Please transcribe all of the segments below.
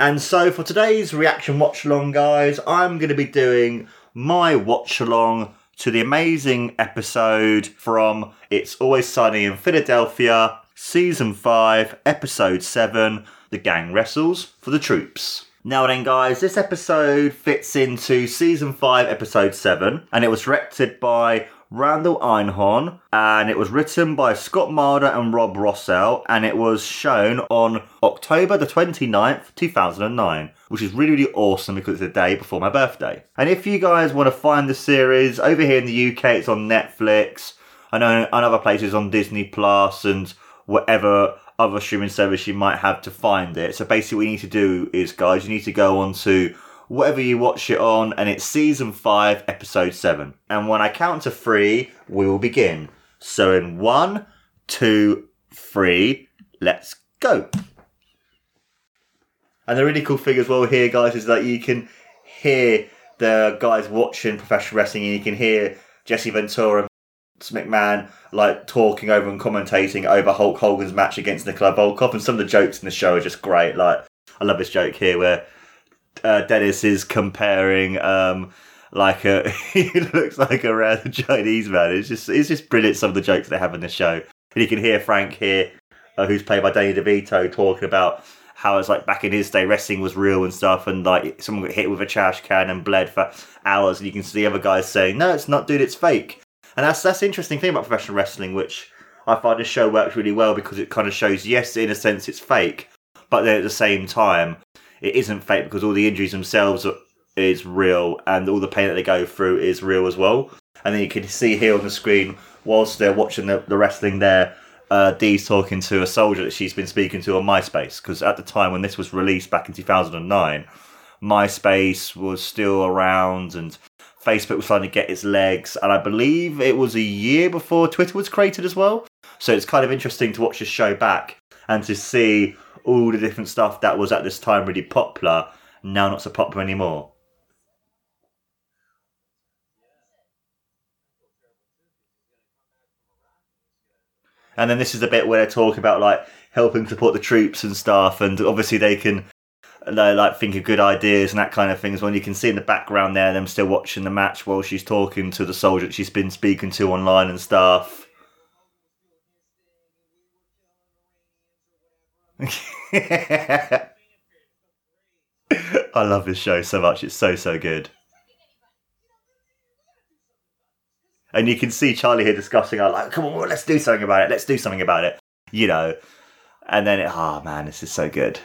And so for today's reaction watch along, guys, I'm going to be doing my watch along to the amazing episode from It's Always Sunny in Philadelphia, Season 5, Episode 7 The Gang Wrestles for the Troops. Now then, guys, this episode fits into Season 5, Episode 7, and it was directed by Randall Einhorn, and it was written by Scott Marder and Rob Rosell, and it was shown on October the 29th, 2009, which is really, really awesome because it's the day before my birthday. And if you guys want to find the series, over here in the UK, it's on Netflix. I know on other places on Disney Plus and whatever other streaming service you might have to find it. So basically, what you need to do is, guys, you need to go on to whatever you watch it on, and it's season 5, episode 7. And when I count to three, we will begin. So in one, two, three, let's go. And the really cool thing as well here, guys, is that you can hear the guys watching professional wrestling, and you can hear Jesse Ventura and McMahon like talking over and commentating over Hulk Hogan's match against Nikolai Volkov, and some of the jokes in the show are just great. Like I love this joke here where uh, Dennis is comparing um, like a he looks like a random Chinese man. It's just it's just brilliant some of the jokes they have in the show. And you can hear Frank here, uh, who's played by Danny DeVito, talking about how it's like back in his day wrestling was real and stuff, and like someone got hit with a trash can and bled for hours, and you can see the other guys saying, "No, it's not, dude, it's fake." And that's that's the interesting thing about professional wrestling, which I find this show works really well because it kind of shows, yes, in a sense, it's fake, but then at the same time, it isn't fake because all the injuries themselves are, is real and all the pain that they go through is real as well. And then you can see here on the screen whilst they're watching the, the wrestling there, uh, Dee's talking to a soldier that she's been speaking to on MySpace because at the time when this was released back in 2009, MySpace was still around and Facebook was starting to get its legs. And I believe it was a year before Twitter was created as well. So it's kind of interesting to watch this show back and to see all the different stuff that was at this time really popular now not so popular anymore. And then this is the bit where they're talking about like helping support the troops and stuff, and obviously they can they like think of good ideas and that kind of things. When you can see in the background there, them still watching the match while she's talking to the soldier that she's been speaking to online and stuff. I love this show so much. It's so, so good. And you can see Charlie here discussing, like, come on, let's do something about it. Let's do something about it. You know. And then, it, oh man, this is so good.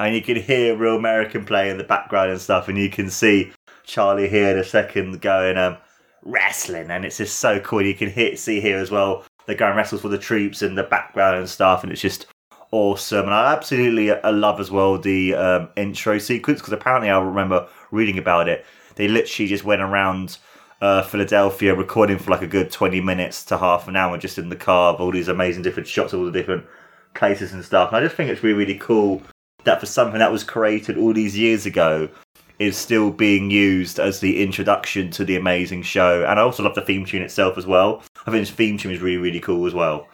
And you can hear real American play in the background and stuff, and you can see Charlie here in a second going um, wrestling, and it's just so cool. You can see here as well the gang wrestles for the troops in the background and stuff, and it's just awesome. And I absolutely I love as well the um, intro sequence because apparently I remember reading about it. They literally just went around uh, Philadelphia recording for like a good 20 minutes to half an hour just in the car of all these amazing different shots of all the different places and stuff. And I just think it's really, really cool that for something that was created all these years ago is still being used as the introduction to the amazing show. And I also love the theme tune itself as well. I think this theme tune is really, really cool as well.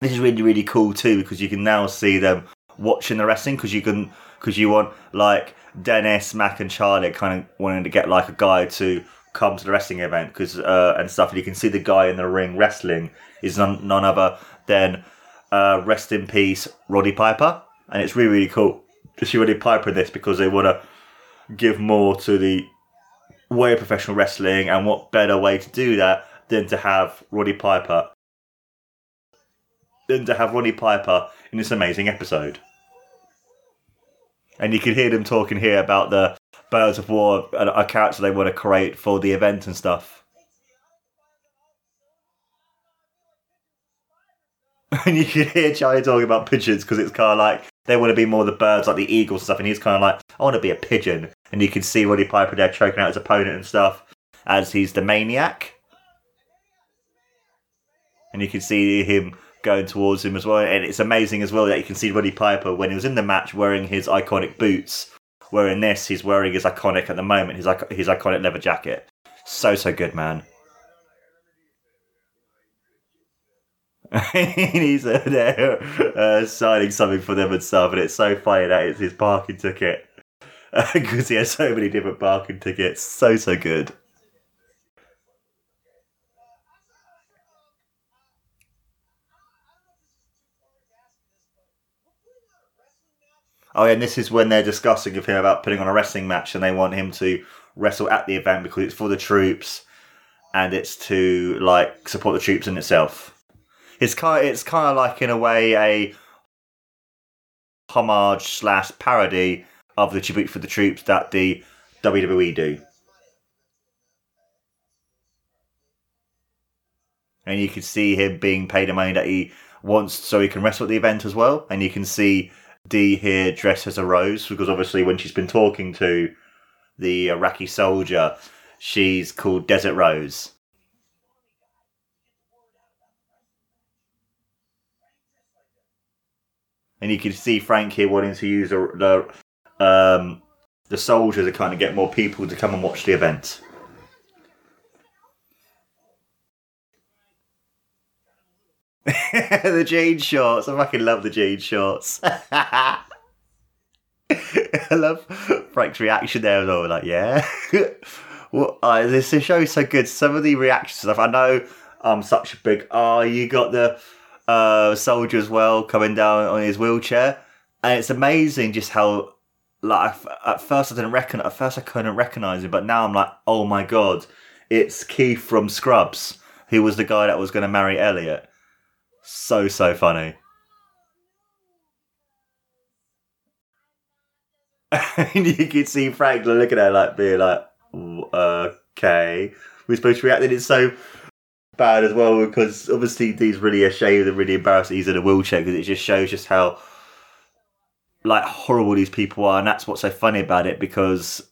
This is really, really cool too because you can now see them watching the wrestling because you can because you want like Dennis, Mac, and Charlie kind of wanting to get like a guy to come to the wrestling event because uh, and stuff. And you can see the guy in the ring wrestling is none, none other than uh, rest in peace Roddy Piper and it's really really cool to see Roddy Piper in this because they want to give more to the way of professional wrestling, and what better way to do that than to have Roddy Piper than to have Roddy Piper in this amazing episode. And you can hear them talking here about the Birds of War, a character they want to create for the event and stuff. And you can hear Charlie talking about pigeons because it's kind of like they want to be more the birds, like the eagles and stuff. And he's kind of like, I want to be a pigeon. And you can see Roddy Piper there choking out his opponent and stuff as he's the maniac. and you can see him going towards him as well. And it's amazing as well that you can see Roddy Piper when he was in the match wearing his iconic boots. In this, he's wearing his iconic at the moment, his his iconic leather jacket. So so good, man. he's uh, there uh, signing something for them and stuff, and it's so funny that it's his parking ticket because he has so many different parking tickets. So so good. Oh, yeah, and this is when they're discussing with him about putting on a wrestling match, and they want him to wrestle at the event because it's for the troops, and it's to like support the troops in itself. It's kind, it's kind of like in a way a homage slash parody of the tribute for the troops that the WWE do. And you can see him being paid the money that he wants so he can wrestle at the event as well. And you can see Dee here dressed as a rose because obviously when she's been talking to the Iraqi soldier, she's called Desert Rose. And you can see Frank here wanting to use the um, the soldier to kind of get more people to come and watch the event. the jean shorts. I fucking love the jean shorts. I love Frank's reaction there. all like, yeah. well, uh, this show is so good. Some of the reactions stuff. I know I'm such a big. Oh, you got the uh, soldier as well coming down on his wheelchair, and it's amazing just how. Like at first I didn't reckon. At first I couldn't recognize him, but now I'm like, oh my god, it's Keith from Scrubs, who was the guy that was going to marry Elliot so, so funny. and you can see Franklin looking at her like being like, okay. We're supposed to react, and it's so bad as well because obviously he's really ashamed and really embarrassed that he's in a wheelchair because it just shows just how like horrible these people are, and that's what's so funny about it because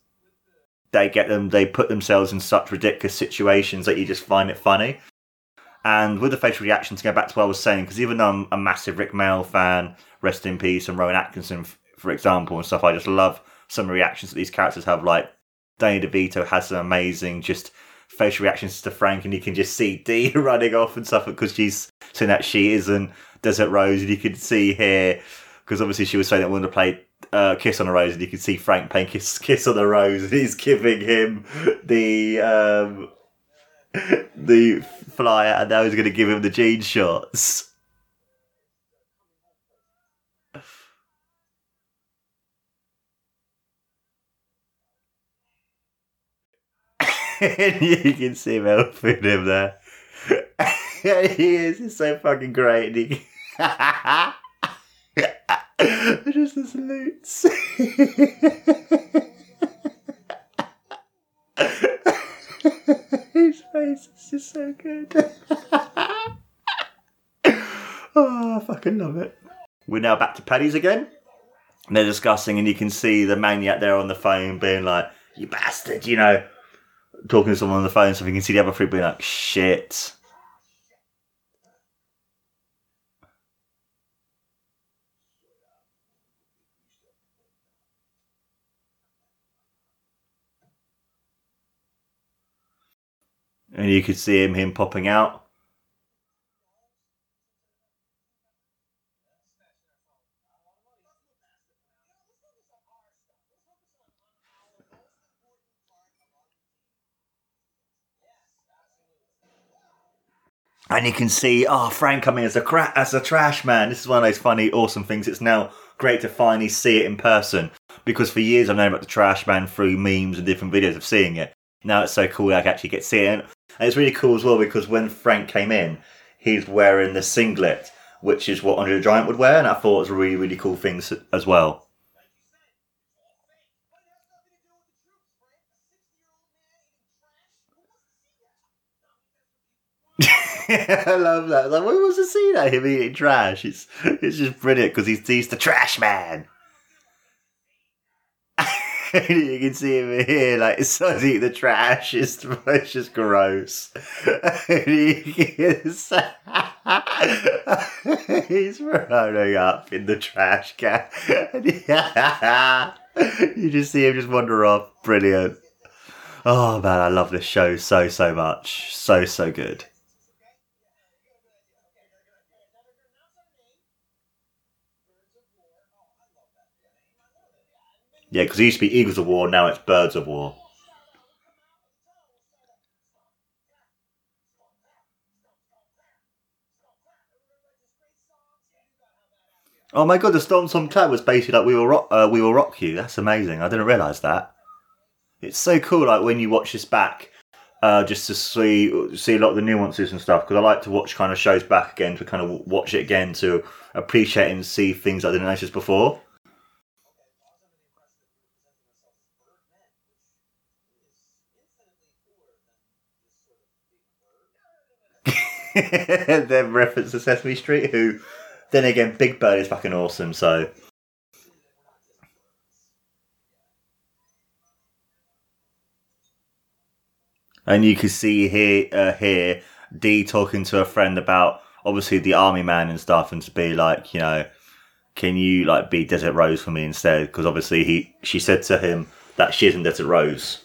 they get them, they put themselves in such ridiculous situations that you just find it funny. And with the facial reaction, to go back to what I was saying, because even though I'm a massive Rik Mayall fan, rest in peace, and Rowan Atkinson, for example, and stuff, I just love some reactions that these characters have. Like, Danny DeVito has some amazing just facial reactions to Frank, and you can just see Dee running off and stuff because she's saying that she isn't Desert Rose, and you can see here, because obviously she was saying that wanted to play uh, Kiss on a Rose, and you can see Frank playing Kiss, Kiss on a Rose, and he's giving him the. Um, the flyer, and now he's going to give him the jean shorts. And you can see him helping him there. he is. He's so fucking great. He... Just the salutes. His face is just so good. oh, I fucking love it. We're now back to Paddy's again. And they're discussing, and you can see the maniac there on the phone being like, You bastard, you know, talking to someone on the phone. So you can see the other three being like, Shit. and you could see him him popping out. And you can see, oh, Frank coming as a cra- as a trash man. This is one of those funny, awesome things. It's now great to finally see it in person because for years I've known about the trash man through memes and different videos of seeing it. Now it's so cool I can actually get to see it. And it's really cool as well because when Frank came in, he's wearing the singlet, which is what Andre the Giant would wear, and I thought it was a really, really cool thing as well. I love that. Like, what was the scene of him eating trash? It's it's just brilliant because he's he's the trash man. you can see him here, like it's starting to eat the trash. It's, it's just gross. And he is, he's rolling up in the trash can. you just see him just wander off. Brilliant. Oh man, I love this show so so much. So so good. Yeah, because it used to be Eagles of War, now it's Birds of War. Oh my god, the Storm Storm Cloud was basically like we will rock, uh, we will rock you. That's amazing. I didn't realise that. It's so cool, like when you watch this back, uh, just to see see a lot of the nuances and stuff. Because I like to watch kind of shows back again to kind of watch it again to appreciate and see things I didn't notice before. then reference to Sesame Street, who then again, Big Bird is fucking awesome. So and you can see here uh, here Dee talking to a friend about obviously the army man and stuff, and to be like, you know, can you like be Desert Rose for me instead? Because obviously he she said to him that she isn't Desert Rose.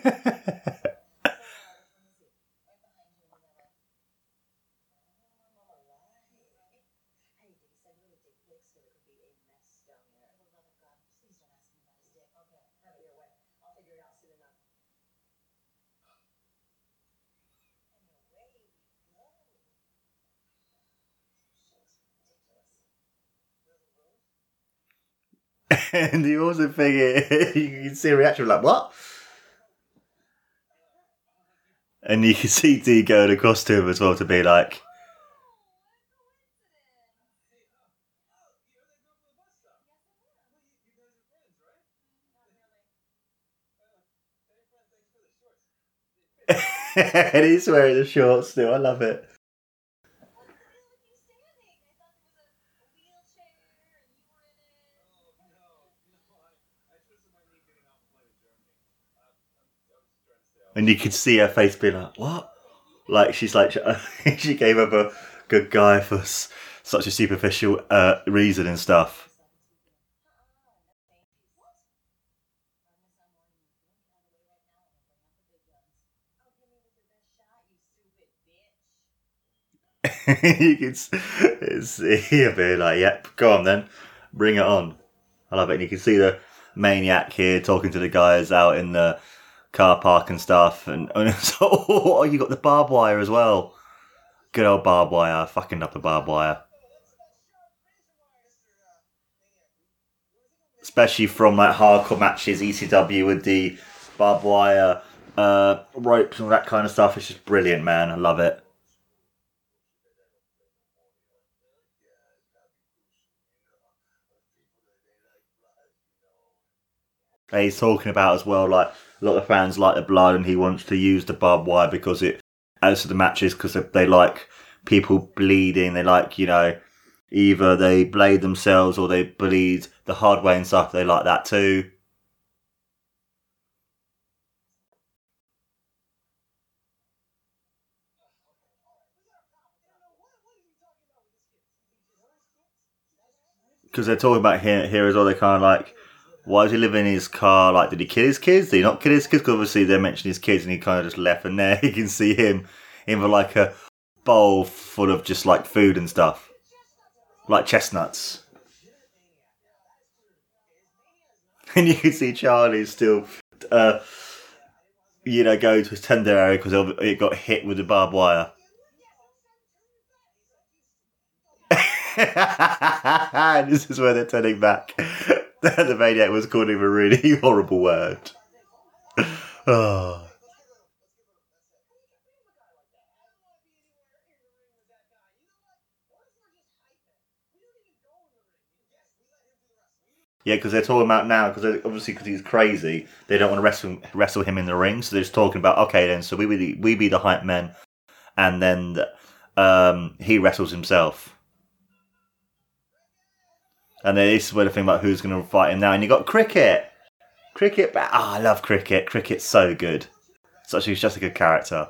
and awesome thing is, you can see a reaction like, what? And you can see Dee going across to him as well to be like, and he's wearing the shorts still. I love it. And you could see her face being like, what? Like, she's like, she gave up a good guy for such a superficial uh, reason and stuff. you can see her being like, yep, go on then, bring it on. I love it. And you can see the maniac here talking to the guys out in the car park and stuff. And, and it's, oh, you got the barbed wire as well. Good old barbed wire. Fucking up the barbed wire. Especially from like hardcore matches, ECW with the barbed wire, uh, ropes and all that kind of stuff. It's just brilliant, man. I love it. He's talking about as well, like a lot of fans like the blood, and he wants to use the barbed wire because it adds to the matches because they, they like people bleeding. They like you know either they blade themselves or they bleed the hard way and stuff. They like that too. Because they're talking about here, here as well. They're kind of like, why does he live in his car? Like, did he kill his kids? Did he not kill his kids? Because obviously they mentioned his kids and he kind of just left. And there you can see him in like a bowl full of just like food and stuff, like chestnuts. And you can see Charlie still, uh, you know, going to his tender area because it got hit with the barbed wire. this is where they're turning back. the maniac was calling him a really horrible word. Oh. Yeah, because they're talking about now because obviously because he's crazy, they don't want to wrestle wrestle him in the ring. So they're just talking about okay, then so we be the, we be the hype men, and then um, he wrestles himself. And then this is where the thing about who's going to fight him now. And you got cricket, cricket. Ah, oh, I love cricket. Cricket's so good. Such he's just a good character.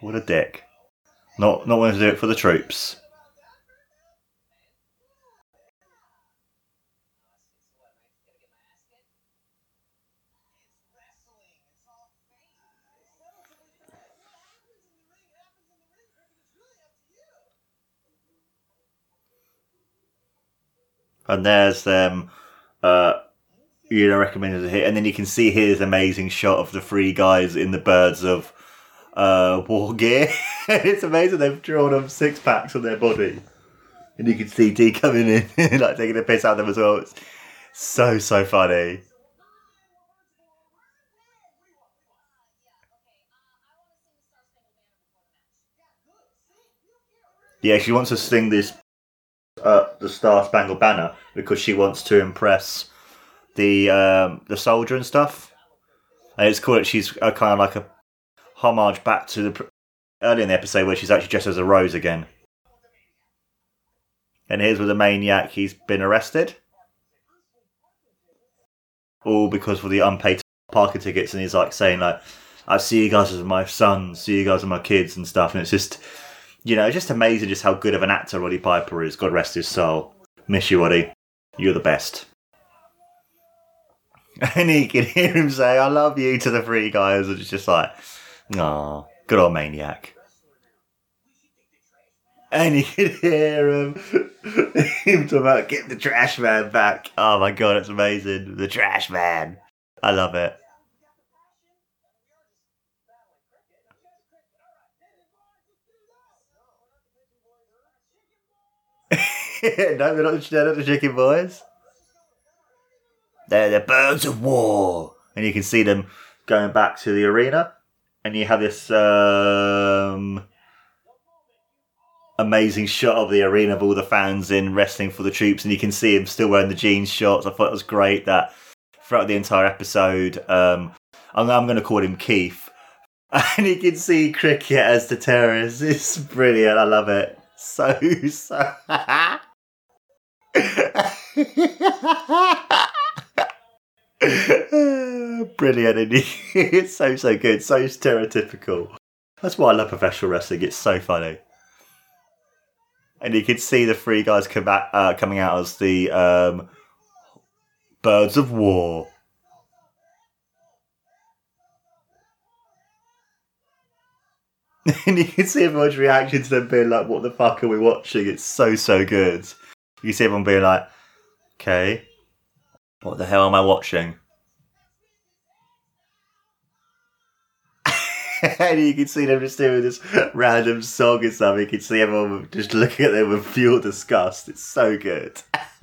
What a dick. Not not wanting to do it for the troops. And there's them, uh, you know, recommended a hit, and then you can see his amazing shot of the three guys in the birds of uh, war gear. it's amazing they've drawn up six packs on their body. And you can see Dee coming in, like taking a piss out of them as well. It's so, so funny. Yeah, she wants to sing this, uh, the Star Spangled Banner because she wants to impress the um, the soldier and stuff. And it's cool that she's a, kind of like a homage back to the earlier in the episode where she's actually dressed as a rose again. And here's with the maniac, he's been arrested. All because of the unpaid parking tickets, and he's like saying like, "I see you guys as my sons, see you guys as my kids and stuff." And it's just, you know, it's just amazing just how good of an actor Roddy Piper is. God rest his soul. Miss you, Roddy. You're the best. And he can hear him say, "I love you" to the three guys, and it's just like, Aw, good old maniac. And you can hear him, him talking about get the trash man back. Oh my god, it's amazing. The trash man. I love it. No, they're not, the chicken boys. They're the birds of war. And you can see them going back to the arena and you have this um, amazing shot of the arena of all the fans in wrestling for the troops, and you can see him still wearing the jeans shorts. I thought it was great that throughout the entire episode, um, I'm, I'm going to call him Keith, and you can see Cricket as the terrorist. It's brilliant. I love it. So so. Brilliant, and it's so so good, so stereotypical. That's why I love professional wrestling. It's so funny, and you can see the three guys come back, uh, coming out as the um, birds of war. and you can see everyone's reaction to them being like, "What the fuck are we watching?" It's so so good. You see everyone being like, "Okay, what the hell am I watching? and you can see them just doing this random song and stuff. You can see everyone just looking at them with pure disgust. It's so good.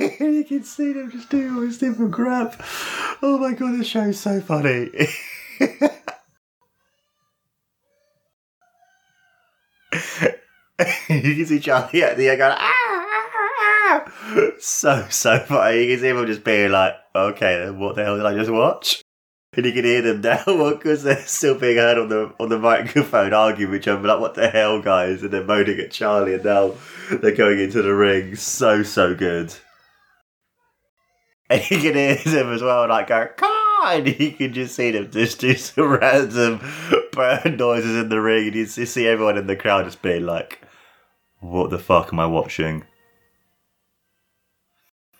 you can see them just doing all this different crap. Oh my god, this show is so funny. you can see Charlie at the end going, ah! ah, ah, ah. so so funny. You can see them just being like, okay, what the hell did I just watch? And you can hear them now because they're still being heard on the on the microphone arguing with each other, like, what the hell, guys? And they're moaning at Charlie, and now they're going into the ring. So so good. And you can hear them as well, like go, and you can just see them just do some random burn noises in the ring, and you see everyone in the crowd just being like, "What the fuck am I watching?"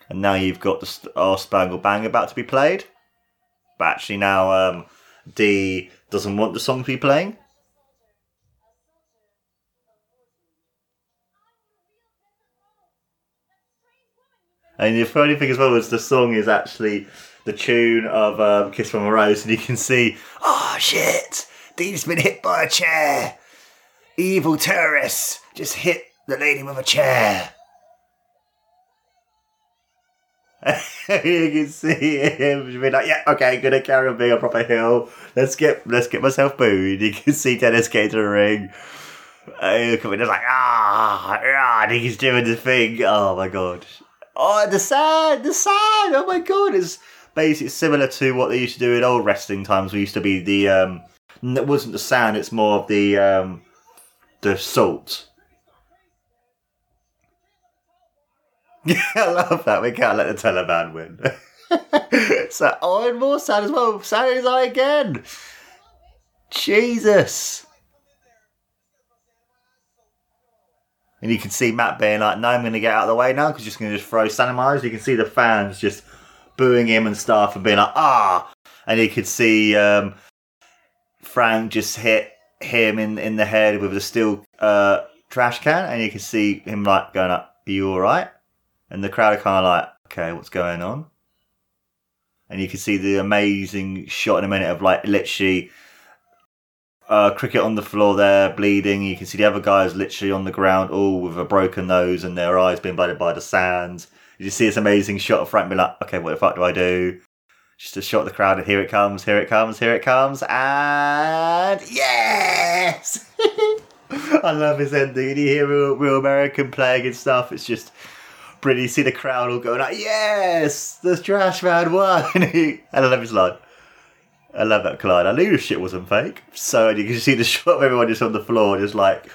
and now you've got the Star Spangled Bang about to be played. But actually now um, Dee doesn't want the song to be playing. And the funny thing as well is the song is actually the tune of um, Kiss from a Rose, and you can see, oh shit, Dean's been hit by a chair. Evil terrorists just hit the lady with a chair. you can see him being like, yeah, okay, gonna carry on being a proper heel. Let's get let's get myself booed. You can see Dennis get to the ring. Uh, coming in like ah, ah, and he's doing the thing. Oh my god. Oh, the sand, the sand. Oh my god, it's basically similar to what they used to do in old wrestling times. We used to be the um, it wasn't the sand. It's more of the um, the salt. Yeah, I love that. We can't let the Taliban win. so, oh, and more sad as well. Sad is I again. Jesus. And you can see Mac being like, no, I'm going to get out of the way now because just going to just throw Sanamars. You can see the fans just booing him and stuff and being like, ah. And you could see um, Frank just hit him in, in the head with a steel uh, trash can. And you can see him like going up, are you all right? And the crowd are kind of like, okay, what's going on? And you can see the amazing shot in a minute of like literally uh, cricket on the floor there, bleeding. You can see the other guys literally on the ground, all with a broken nose and their eyes being blinded by the sand. You see this amazing shot of Frank being like, okay, what the fuck do I do? Just a shot of the crowd, and here it comes, here it comes, here it comes, and yes! I love his ending. And you hear real, real American playing and stuff. It's just brilliant. You see the crowd all going like, yes, the trash man won. and I love his line. I love that Clyde. I knew the shit wasn't fake. So you can see the shot of everyone just on the floor, just like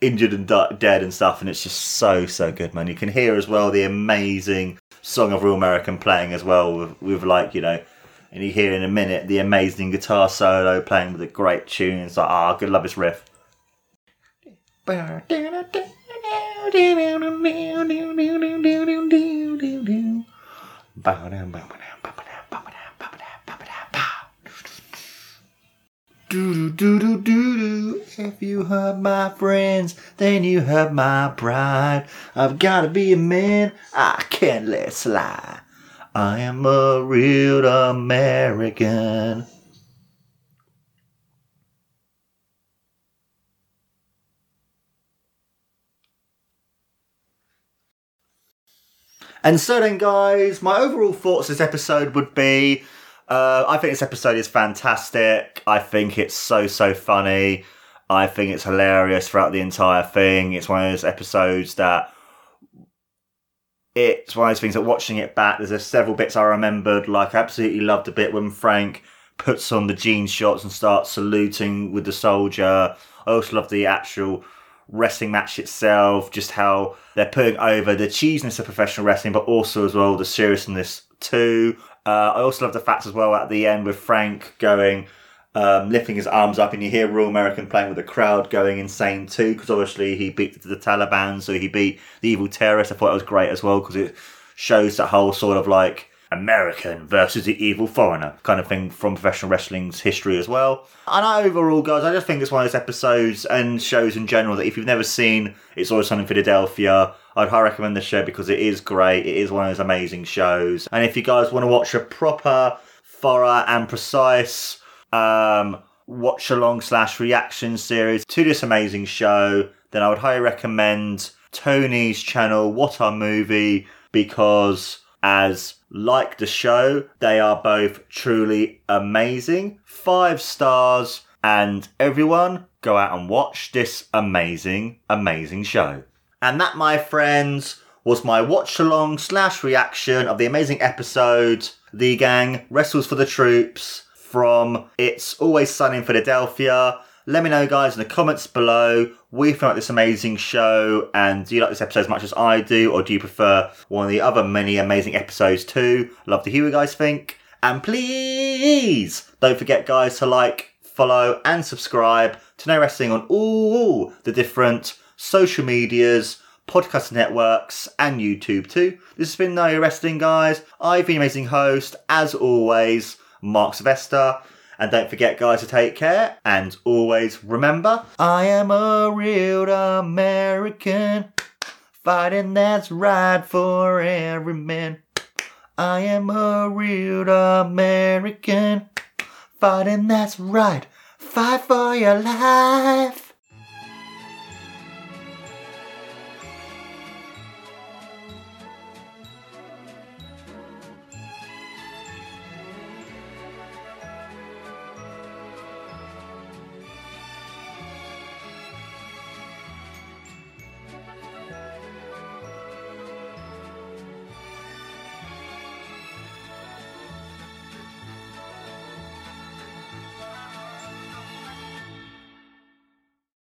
injured and dead and stuff, and it's just so so good, man. You can hear as well the amazing song of Real American playing as well with, with like you know, and you hear in a minute the amazing guitar solo playing with a great tune. It's like ah, oh, good love this riff. Do do do do do. If you hurt my friends, then you hurt my pride. I've gotta be a man. I can't let slide. I am a real American. And so then, guys, my overall thoughts this episode would be uh, I think this episode is fantastic. I think it's so, so funny. I think it's hilarious throughout the entire thing. It's one of those episodes that it's one of those things that watching it back, there's several bits I remembered. Like, I absolutely loved a bit when Frank puts on the jean shots and starts saluting with the soldier. I also love the actual wrestling match itself, just how they're putting over the cheesiness of professional wrestling, but also as well the seriousness too. Uh, I also love the fact as well at the end with Frank going, um, lifting his arms up, and you hear Real American playing with the crowd going insane too, because obviously he beat the Taliban, so he beat the evil terrorists. I thought it was great as well because it shows that whole sort of like American versus the evil foreigner kind of thing from professional wrestling's history as well. And overall, guys, I just think it's one of those episodes and shows in general that if you've never seen It's Always Sunny in Philadelphia, I'd highly recommend the show because it is great. It is one of those amazing shows. And if you guys want to watch a proper, thorough, and precise um, watch along slash reaction series to this amazing show, then I would highly recommend Tony's channel, What Our Movie, because as like the show, they are both truly amazing. Five stars, and everyone go out and watch this amazing, amazing show. And that, my friends, was my watch along slash reaction of the amazing episode The Gang Wrestles for the Troops from It's Always Sunny in Philadelphia. Let me know, guys, in the comments below. We feel like this amazing show, and do you like this episode as much as I do, or do you prefer one of the other many amazing episodes too? Love to hear what you guys think. And please don't forget, guys, to like, follow, and subscribe to Know Wrestling on all the different social medias, podcast networks, and YouTube too. This has been Know Wrestling, guys. I've been amazing host, as always, Mark Sylvester. And don't forget, guys, to take care and always remember I am a real American, fighting that's right for every man. I am a real American, fighting that's right. Fight for your life.